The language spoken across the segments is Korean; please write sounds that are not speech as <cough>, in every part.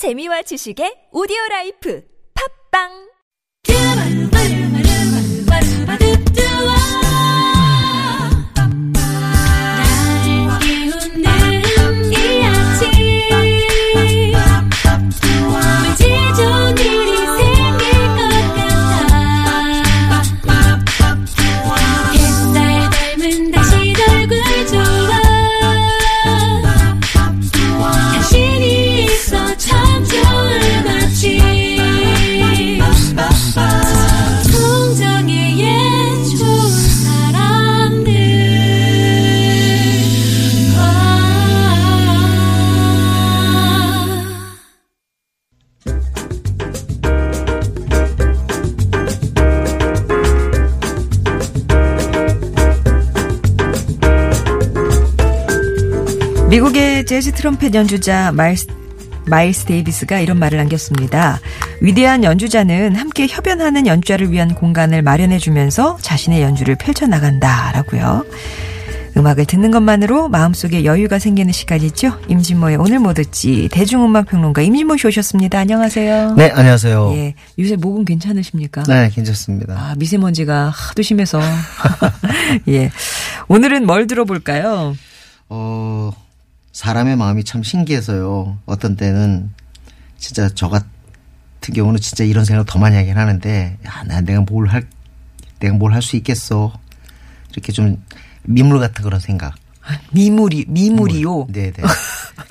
재미와 지식의 오디오 라이프. 팝빵 재즈 트럼펫 연주자 마일스, 마일스 데이비스가 이런 말을 남겼습니다. 위대한 연주자는 함께 협연하는 연주자를 위한 공간을 마련해주면서 자신의 연주를 펼쳐나간다라고요. 음악을 듣는 것만으로 마음속에 여유가 생기는 시간이죠. 임진모의 오늘 뭐 듣지 대중음악 평론가 임진모 씨 오셨습니다. 안녕하세요. 네, 안녕하세요. 예, 요새 목은 괜찮으십니까? 네, 괜찮습니다. 아, 미세먼지가 하도 심해서. <laughs> 예. 오늘은 뭘 들어볼까요? 어, 사람의 마음이 참 신기해서요. 어떤 때는 진짜 저 같은 경우는 진짜 이런 생각을 더 많이 하긴 하는데, 야, 나 내가 뭘 할, 내가 뭘 할 수 있겠어. 이렇게 좀 미물 같은 그런 생각. 미물이, 미물이요? 네네.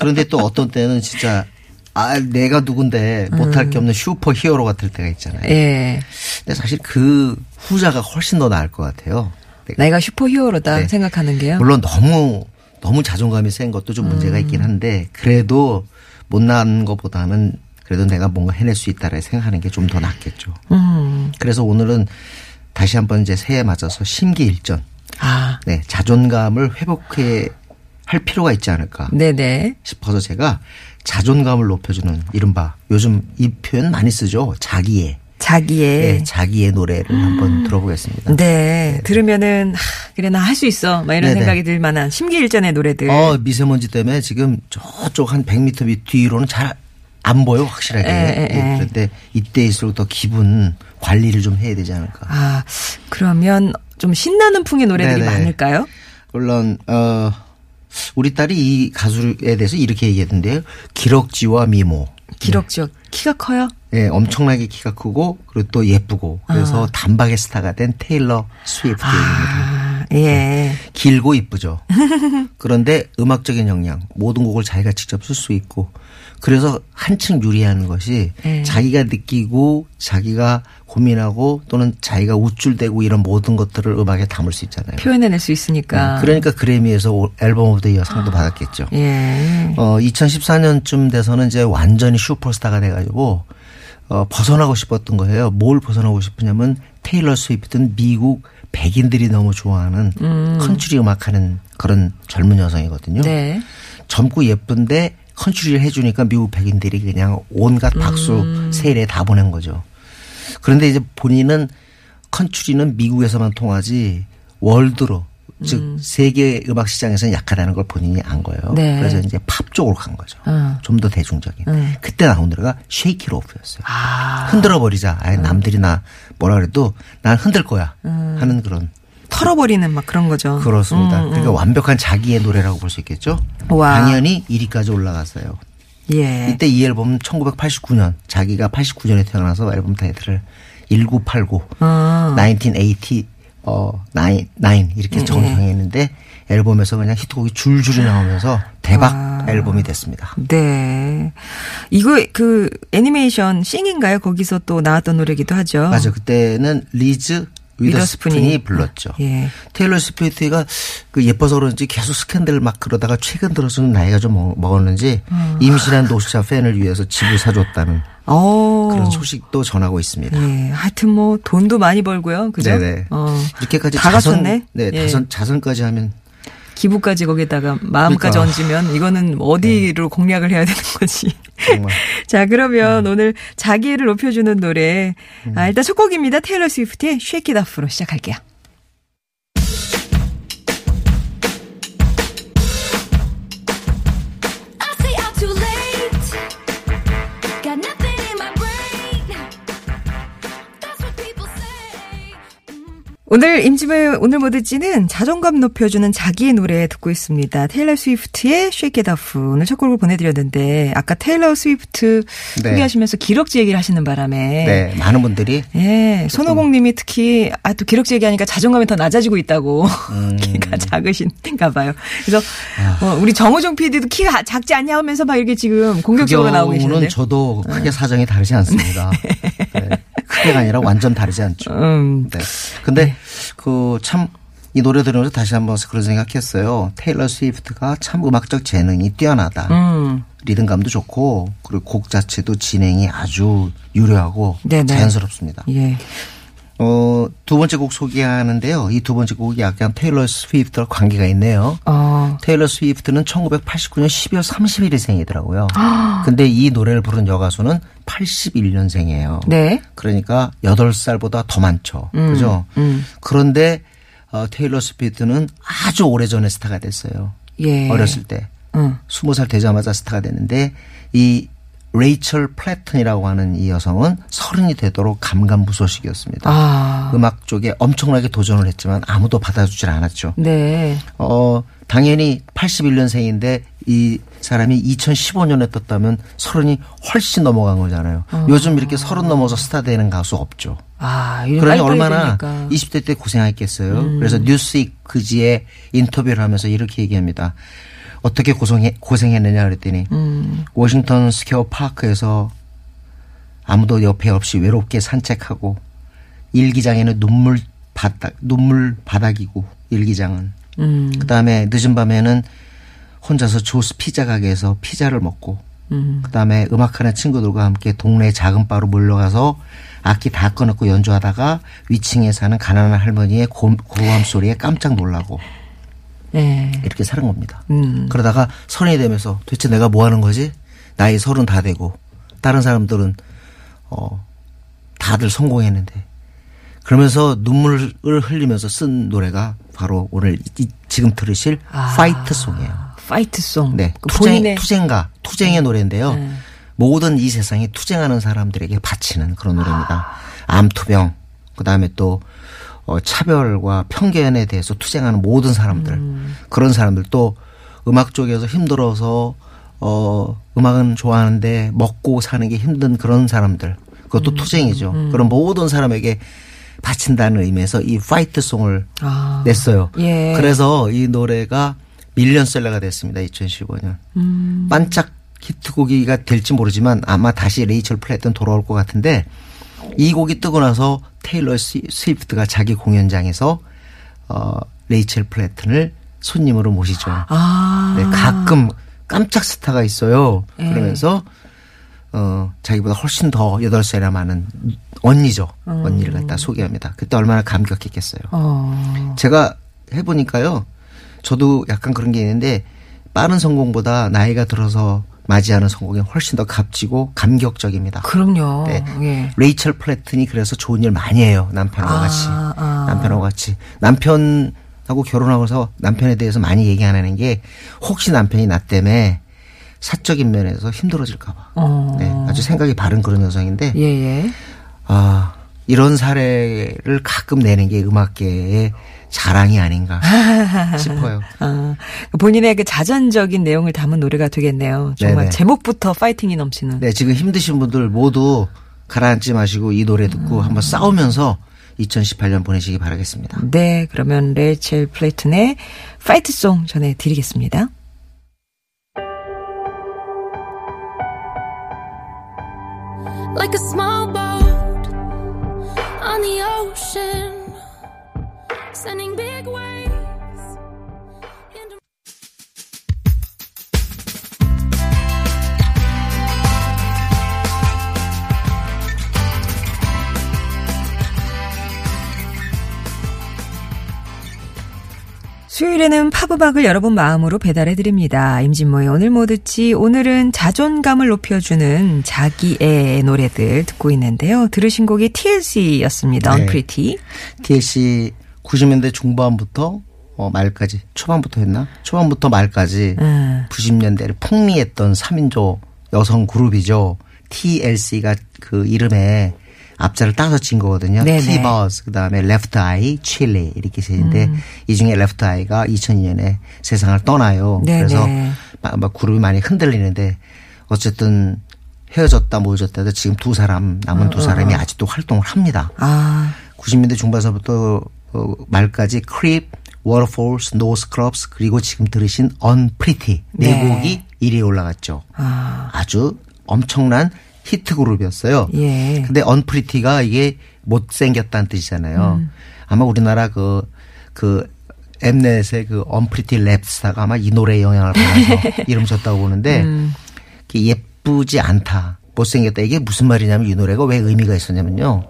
그런데 또 어떤 때는 진짜, 아, 내가 누군데 못할 게 없는 슈퍼 히어로 같을 때가 있잖아요. 예. 근데 사실 그 후자가 훨씬 더 나을 것 같아요. 내가 내가 슈퍼 히어로다 네. 생각하는 게요. 물론 너무 너무 자존감이 센 것도 좀 문제가 있긴 음. 한데 그래도 못난 것보다는 그래도 내가 뭔가 해낼 수 있다라 생각하는 게 좀 더 낫겠죠. 음. 그래서 오늘은 다시 한번 이제 새해 맞아서 심기일전, 아, 네 자존감을 회복해 할 필요가 있지 않을까 네네. 싶어서 제가 자존감을 높여주는 이른바 요즘 이 표현 많이 쓰죠 자기의 자기의. 네, 자기의 노래를 한번 들어보겠습니다. 네. 들으면은, 하, 그래, 나 할 수 있어. 막 이런 네네. 생각이 들 만한 심기일전의 노래들. 어, 미세먼지 때문에 지금 저쪽 한 100m 밑 뒤로는 잘 안 보여, 확실하게. 에, 에, 에. 예, 그런데 이때일수록 더 기분 관리를 좀 해야 되지 않을까. 아, 그러면 좀 신나는 풍의 노래들이 네네. 많을까요? 물론, 어, 우리 딸이 이 가수에 대해서 이렇게 얘기했는데요. 기럭지와 미모. 기럭지역. 키가 커요? 예, 엄청나게 키가 크고, 그리고 또 예쁘고, 그래서 단박에 스타가 된 테일러 스위프트입니다. 아, 예. 길고 이쁘죠. <laughs> 그런데 음악적인 역량, 모든 곡을 자기가 직접 쓸 수 있고, 그래서 한층 유리한 것이 네. 자기가 느끼고 자기가 고민하고 또는 자기가 우쭐대고 이런 모든 것들을 음악에 담을 수 있잖아요. 표현해낼 수 있으니까. 그러니까 그래미에서 올- Album of the Year 상도 받았겠죠. 예. 어, 2014년쯤 돼서는 이제 완전히 슈퍼스타가 돼가지고 어, 벗어나고 싶었던 거예요. 뭘 벗어나고 싶으냐면 테일러 스위프트는 미국 백인들이 너무 좋아하는 컨츄리 음악하는 그런 젊은 여성이거든요. 네. 젊고 예쁜데 컨츄리를 해주니까 미국 백인들이 그냥 온갖 박수 음. 세례 다 보낸 거죠. 그런데 이제 본인은 컨츄리는 미국에서만 통하지 월드로 즉 세계 음악 시장에서는 약하다는 걸 본인이 안 거예요. 네. 그래서 이제 팝 쪽으로 간 거죠. 어. 좀더 대중적인. 음. 그때 나온 노래가 Shake It Off였어요. 아. 흔들어 버리자. 아예 남들이 나 뭐라 그래도 난 흔들 거야 음. 하는 그런 털어버리는 막 그런 거죠. 그렇습니다. 음, 그러니까 완벽한 자기의 노래라고 볼 수 있겠죠. 와. 당연히 1위까지 올라갔어요. 예. 이때 이 앨범은 1989년 자기가 89년에 태어나서 앨범 타이틀을 1989, 어. 1980, 어, 9, 9 이렇게 예. 정정했는데 앨범에서 그냥 히트곡이 줄줄이 나오면서 대박 앨범이 됐습니다. 네. 이거 그 애니메이션 Sing인가요? 거기서 또 나왔던 노래기도 하죠. 맞아. 그때는 리즈 위더스푼이. 불렀죠. 예. 테일러 스위프트가 그 예뻐서 그런지 계속 스캔들 막 그러다가 최근 들어서는 나이가 좀 먹- 먹었는지 어. 임신한 노숙자 팬을 위해서 집을 사줬다는 어. 그런 소식도 전하고 있습니다. 예. 하여튼 뭐 돈도 많이 벌고요. 그죠? 네네. 어. 이렇게까지 다 자선, 갖췄네. 네, 예. 자선, 자선까지 하면 기부까지 거기다가 마음까지 그러니까. 네. 얹으면 이거는 어디로 공략을 해야 되는 거지. <laughs> 자, 음. 그러면 오늘 자기를 높여주는 노래. 아, 일단 첫 곡입니다. 테일러 스위프트의 Shake It Off로 시작할게요. 오늘 임지의 오늘 모드지는 자존감 높여주는 자기의 노래 듣고 있습니다. 테일러 스위프트의 Shake It Off 오늘 첫 곡을 보내드렸는데 아까 테일러 스위프트 네. 소개하시면서 기럭지 얘기를 하시는 바람에 네, 많은 분들이 예, 손오공님이 특히 아 또 기럭지 얘기하니까 자존감이 더 낮아지고 있다고 음. <laughs> 키가 작으신가 봐요. 그래서 아. 어, 우리 정호종 PD도 키가 작지 않냐 하면서 막 이렇게 지금 그 공격적으로 나오고 계시는데. 저도 크게 사정이 다르지 않습니다. <laughs> 네. 크게가 아니라 완전 다르지 않죠. 음, 네. 근데 그 참 이 노래 들으면서 다시 한번 그런 생각했어요. 테일러 스위프트가 참 음악적 재능이 뛰어나다. 음, 리듬감도 좋고 그리고 곡 자체도 진행이 아주 유려하고 네네. 자연스럽습니다. 예. 어, 두 번째 곡 소개하는데요. 이 두 번째 곡이 약간 테일러 스위프트와 관계가 있네요. 어, 테일러 스위프트는 1989년 12월 30일에 생이더라고요. 아. 근데 이 노래를 부른 여가수는 81년생이에요. 네. 그러니까 8살보다 더 많죠. 그죠? 음. 그런데 어, 테일러 스위프트는 아주 오래전에 스타가 됐어요. 예. 어렸을 때. 응. 20살 되자마자 스타가 됐는데 이 레이첼 플래튼이라고 하는 이 여성은 서른이 되도록 감감무소식이었습니다. 아. 음악 쪽에 엄청나게 도전을 했지만 아무도 받아주질 않았죠. 네. 어, 당연히 81년생인데 이 사람이 2015년에 떴다면 서른이 훨씬 넘어간 거잖아요. 요즘 이렇게 서른 넘어서 스타 되는 가수 없죠. 아, 그러니 얼마나 되니까. 음. 20대 때 고생했겠어요. 그래서 Newsweek지에 인터뷰를 하면서 이렇게 얘기합니다. 어떻게 고생해, 고생했느냐 그랬더니 음. 워싱턴 스퀘어 파크에서 아무도 옆에 없이 외롭게 산책하고 일기장에는 눈물바다 눈물바다이고 일기장은 음. 그다음에 늦은 밤에는 혼자서 조스 피자 가게에서 피자를 먹고 음. 그다음에 음악하는 친구들과 함께 동네 작은 바로 몰려가서 악기 다 꺼놓고 연주하다가 위층에 사는 가난한 할머니의 고, 고함 소리에 깜짝 놀라고 네. 이렇게 사는 겁니다. 음. 그러다가 서른이 되면서 도대체 내가 뭐 하는 거지? 나이 서른 다 되고 다른 사람들은 어 다들 성공했는데 그러면서 눈물을 흘리면서 쓴 노래가 바로 오늘 이- 지금 들으실 아. Fight Song이에요. Fight Song. 네, 그 투쟁, 본인의 투쟁가, 투쟁의 노래인데요. 네. 모든 이 세상에 투쟁하는 사람들에게 바치는 그런 노래입니다. 암투병, 그 다음에 또 어, 차별과 편견에 대해서 투쟁하는 모든 사람들, 그런 사람들 또 음악 쪽에서 힘들어서 어, 음악은 좋아하는데 먹고 사는 게 힘든 그런 사람들, 그것도 투쟁이죠. 그런 모든 사람에게 바친다는 의미에서 이 파이트송을 아. 냈어요. 예. 그래서 이 노래가 밀리언셀러가 됐습니다. 2015년. 음. 반짝 히트곡이가 될지 모르지만 아마 다시 레이첼 플래튼 돌아올 것 같은데 이 곡이 뜨고 나서 테일러 스- 스위프트가 자기 공연장에서 어 레이첼 플래튼을 손님으로 모시죠. 아. 네, 가끔 깜짝 스타가 있어요. 예. 그러면서 어 자기보다 훨씬 더 여덟 살이나 많은 언니죠. 언니를 갖다 소개합니다. 그때 얼마나 감격했겠어요. 어. 제가 해보니까요. 저도 약간 그런 게 있는데 빠른 성공보다 나이가 들어서 맞이하는 성공이 훨씬 더 값지고 감격적입니다. 그럼요. 네. 예. 레이첼 플래튼이 그래서 좋은 일 많이 해요. 남편하고 아, 같이. 아. 남편하고 같이. 남편하고 결혼하고서 남편에 대해서 많이 얘기 안 하는 게 혹시 남편이 나 때문에 사적인 면에서 힘들어질까봐. 어. 네. 아주 생각이 바른 그런 여성인데 예, 예. 아, 이런 사례를 가끔 내는 게 음악계의 자랑이 아닌가 <laughs> 싶어요. 아, 본인의 그 자전적인 내용을 담은 노래가 되겠네요. 정말 네네. 제목부터 파이팅이 넘치는. 네, 지금 힘드신 분들 모두 가라앉지 마시고 이 노래 듣고 한번 싸우면서 2018년 보내시기 바라겠습니다. 네, 그러면 레이첼 플레이튼의 파이트송 전해드리겠습니다. like a small boat on the ocean, sending big waves. into- 수요일에는 팝음악을 여러분 마음으로 배달해드립니다. 임진모의 오늘 뭐 듣지? 오늘은 자존감을 높여주는 자기의 노래들 듣고 있는데요. 들으신 곡이 TLC였습니다. 네. Unpretty. TLC 90년대 중반부터 어, 말까지 초반부터 했나? 초반부터 말까지 음. 90년대를 풍미했던 3인조 여성 그룹이죠. TLC가 그 이름에 앞자를 따서 친 거거든요. 네네. T-Buzz, 그 다음에 Left Eye, Chile 이렇게 세인데 음. 이 중에 Left Eye가 2002년에 세상을 떠나요. 네네. 그래서 막, 막 그룹이 많이 흔들리는데 어쨌든 헤어졌다 모여졌다 해서 지금 두 사람 남은 두 사람이 아직도 활동을 합니다. 아, 90년대 중반서부터 어, 말까지 Creep, Waterfalls, No Scrubs 그리고 지금 들으신 Unpretty 네 네. 곡이 1위에 올라갔죠. 아, 아주 엄청난 히트 그룹이었어요. 예. 근데 Unpretty가 이게 못생겼다는 뜻이잖아요. 음. 아마 우리나라 그, 그, 엠넷의 그 Unpretty 랩스타가 아마 이 노래에 영향을 받아서 <laughs> 이름 줬다고 보는데 음. 예쁘지 않다. 못생겼다. 이게 무슨 말이냐면 이 노래가 왜 의미가 있었냐면요.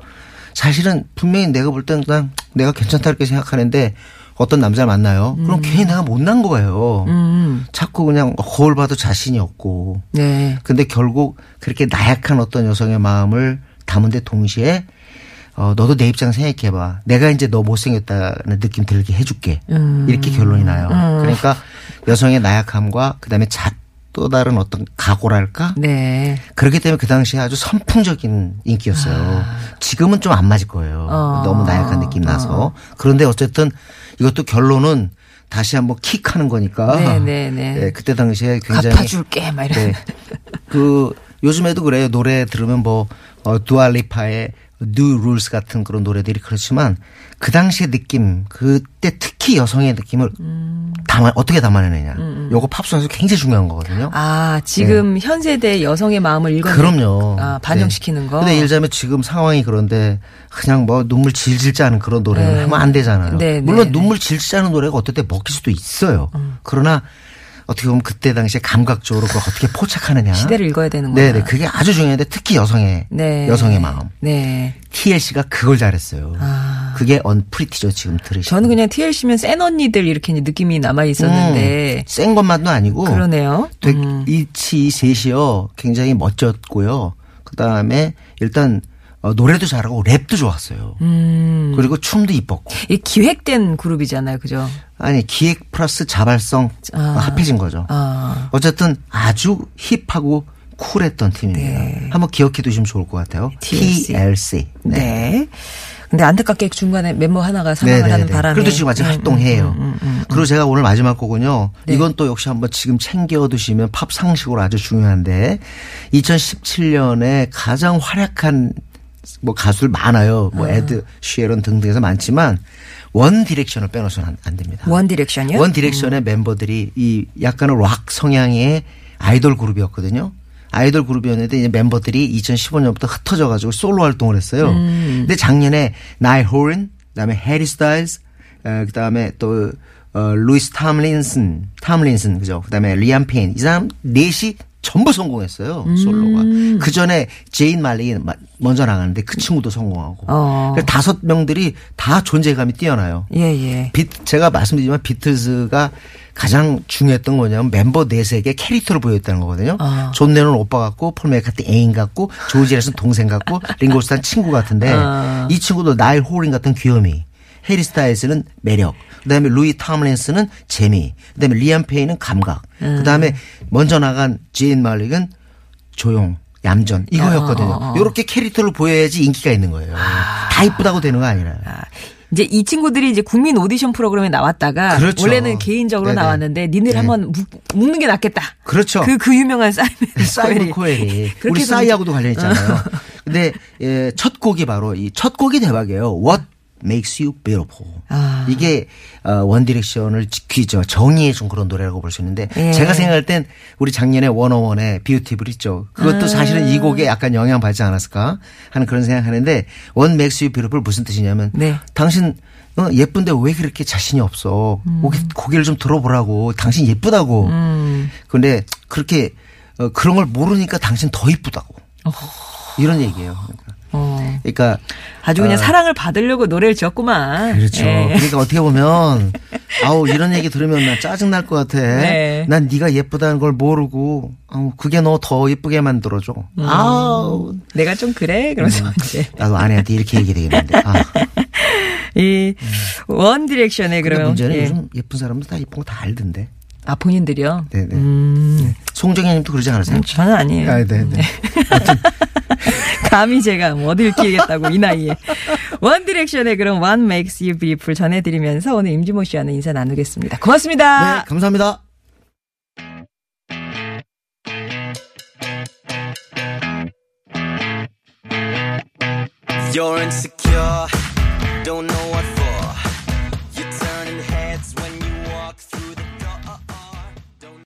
사실은 분명히 내가 볼 땐 그냥 내가 괜찮다 이렇게 생각하는데 어떤 남자를 만나요. 그럼 괜히 내가 못난 거예요. 음, 자꾸 그냥 거울 봐도 자신이 없고. 네. 근데 결국 그렇게 나약한 어떤 여성의 마음을 담은데 동시에 어, 너도 내 입장 생각해봐. 내가 이제 너 못생겼다는 느낌 들게 해줄게. 음. 이렇게 결론이 나요. 그러니까 여성의 나약함과 그 다음에 자, 또 다른 어떤 각오랄까? 네. 그렇기 때문에 그 당시에 아주 선풍적인 인기였어요. 지금은 좀 안 맞을 거예요. 아. 어. 너무 나약한 느낌 나서. 그런데 어쨌든 이것도 결론은 다시 한번 킥하는 거니까. 네, 네, 네. 예, 그때 당시에 굉장히 갚아줄게, 막 이런. 네. 그 요즘에도 그래요. 노래 들으면 뭐 어, 두알리파의 New Rules 같은 그런 노래들이 그렇지만 그 당시의 느낌, 그때 특히 여성의 느낌을 담아 어떻게 담아내느냐. 요거 팝송에서 굉장히 중요한 거거든요. 아, 지금 현 세대 여성의 마음을 읽어 그럼요. 아, 반영시키는 네. 거. 근데 예를 들자면 지금 상황이 그런데 그냥 뭐 눈물 질질 짜는 그런 노래를 네. 하면 안 되잖아요. 네, 네, 물론 네. 눈물 질질 짜는 노래가 어떨 때 먹힐 수도 있어요. 그러나 어떻게 보면 그때 당시에 감각적으로 그걸 어떻게 포착하느냐. 시대를 읽어야 되는구나. 네네. 그게 아주 중요한데 특히 여성의 네. 여성의 마음. 네. TLC가 그걸 잘했어요. 아. 그게 언프리티죠 지금 들으시면. 저는 그냥 TLC면 센 언니들 이렇게 느낌이 남아 있었는데. 음, 센 것만도 아니고 그러네요. 음. 이치 셋이요 굉장히 멋졌고요. 그 다음에 일단 어, 노래도 잘하고 랩도 좋았어요. 음. 그리고 춤도 이뻤고. 이 기획된 그룹이잖아요. 그죠? 아니 기획 플러스 자발성 아. 합해진 거죠. 아. 어쨌든 아주 힙하고 쿨했던 팀입니다. 네. 한번 기억해 두시면 좋을 것 같아요. TLC. TLC. 네. 근데 안타깝게 중간에 멤버 하나가 사망을 하는 바람에. 그래도 지금 아직 음, 활동해요. 음, 음, 음. 그리고 제가 오늘 마지막 곡은요. 네. 이건 또 역시 한번 지금 챙겨 두시면 팝 상식으로 아주 중요한데 2017년에 가장 활약한 뭐 가수들 많아요. 음. 뭐 에드 쉬에런 등등해서 많지만 원 디렉션을 빼놓으면 안, 안 됩니다. 원 디렉션이요? 원 디렉션의 멤버들이 이 약간은 락 성향의 아이돌 그룹이었거든요. 아이돌 그룹이었는데 이제 멤버들이 2015년부터 흩어져 가지고 솔로 활동을 했어요. 근데 작년에 나일 호란, 그다음에 해리 스타일스, 어, 그다음에 또 어, 루이스 탐린슨, 탐린슨 그죠? 그다음에 리암 페인 이 사람 넷이 전부 성공했어요 솔로가. 그 전에 제인 말릭 먼저 나가는데 그 친구도 성공하고. 어. 다섯 명들이 다 존재감이 뛰어나요. 예, 예. 비, 제가 말씀드리지만 비틀즈가 가장 중요했던 거냐면 멤버 넷에게 캐릭터를 보였다는 거거든요. 아. 존 레논 오빠 같고 폴 매카트니 애인 같고 조지 해리슨 동생 같고 <laughs> 링고 스타 친구 같은데 아. 이 친구도 나일 호란 같은 귀요미. 해리 스타일스는 매력. 그다음에 루이 탐린슨은 재미. 그다음에 리암 페인은 감각. 음. 그다음에 먼저 나간 제인 말릭은 조용. 얌전 이거였거든요. 이렇게 캐릭터를 보여야지 인기가 있는 거예요. 다 이쁘다고 되는 거 아니라. 아, 이제 이 친구들이 이제 국민 오디션 프로그램에 나왔다가 그렇죠. 원래는 개인적으로 네네. 나왔는데 니네 네. 한번 묶- 묶는 게 낫겠다. 그렇죠. 그, 그 유명한 사이먼 <laughs> 사이먼 코웰이. 우리 싸이하고도 관련 있잖아요. <laughs> 근데 예, 첫 곡이 바로 이 첫 곡이 대박이에요. What makes you beautiful. 아. 이게 어, 원디렉션을 지키죠. 정의해 준 그런 노래라고 볼 수 있는데 예. 제가 생각할 땐 우리 작년에 원어원의 뷰티풀 있죠. 그것도 사실은 이 곡에 약간 영향 받지 않았을까 하는 그런 생각하는데 What makes you beautiful 무슨 뜻이냐면 네. 당신 어, 예쁜데 왜 그렇게 자신이 없어? 음. 고개, 고개를 좀 들어보라고. 당신 예쁘다고. 근데 그렇게 어, 그런 걸 모르니까 당신 더 이쁘다고. 이런 얘기예요. 그러니까, 어. 그러니까 아주 그냥 사랑을 받으려고 노래를 지었구만. 그렇죠. 예. 그러니까 어떻게 보면 <laughs> 아우 이런 얘기 들으면 나 짜증 날 것 같아. 네. 난 네가 예쁘다는 걸 모르고 아우 그게 너 더 예쁘게 만들어 줘. 음. 아우 내가 좀 그래? 그러면서 이제 나도 아내한테 이렇게 얘기 되겠는데. 아. <laughs> 이 원 디렉션의 근데 그러면 문제는 예. 요즘 예쁜 사람들 다 예쁜 거 다 알던데. 아 본인들이요. 네네. 음, 송정현님도 그러지 않으세요? 저는 아니에요. 아, 네네. 감히 제가 뭐 어딜 끼겠다고 이 나이에. 원디렉션의 그럼 What Makes You Beautiful 전해드리면서 오늘 임지모 씨와는 인사 나누겠습니다. 고맙습니다. 네, 감사합니다. You're insecure, don't know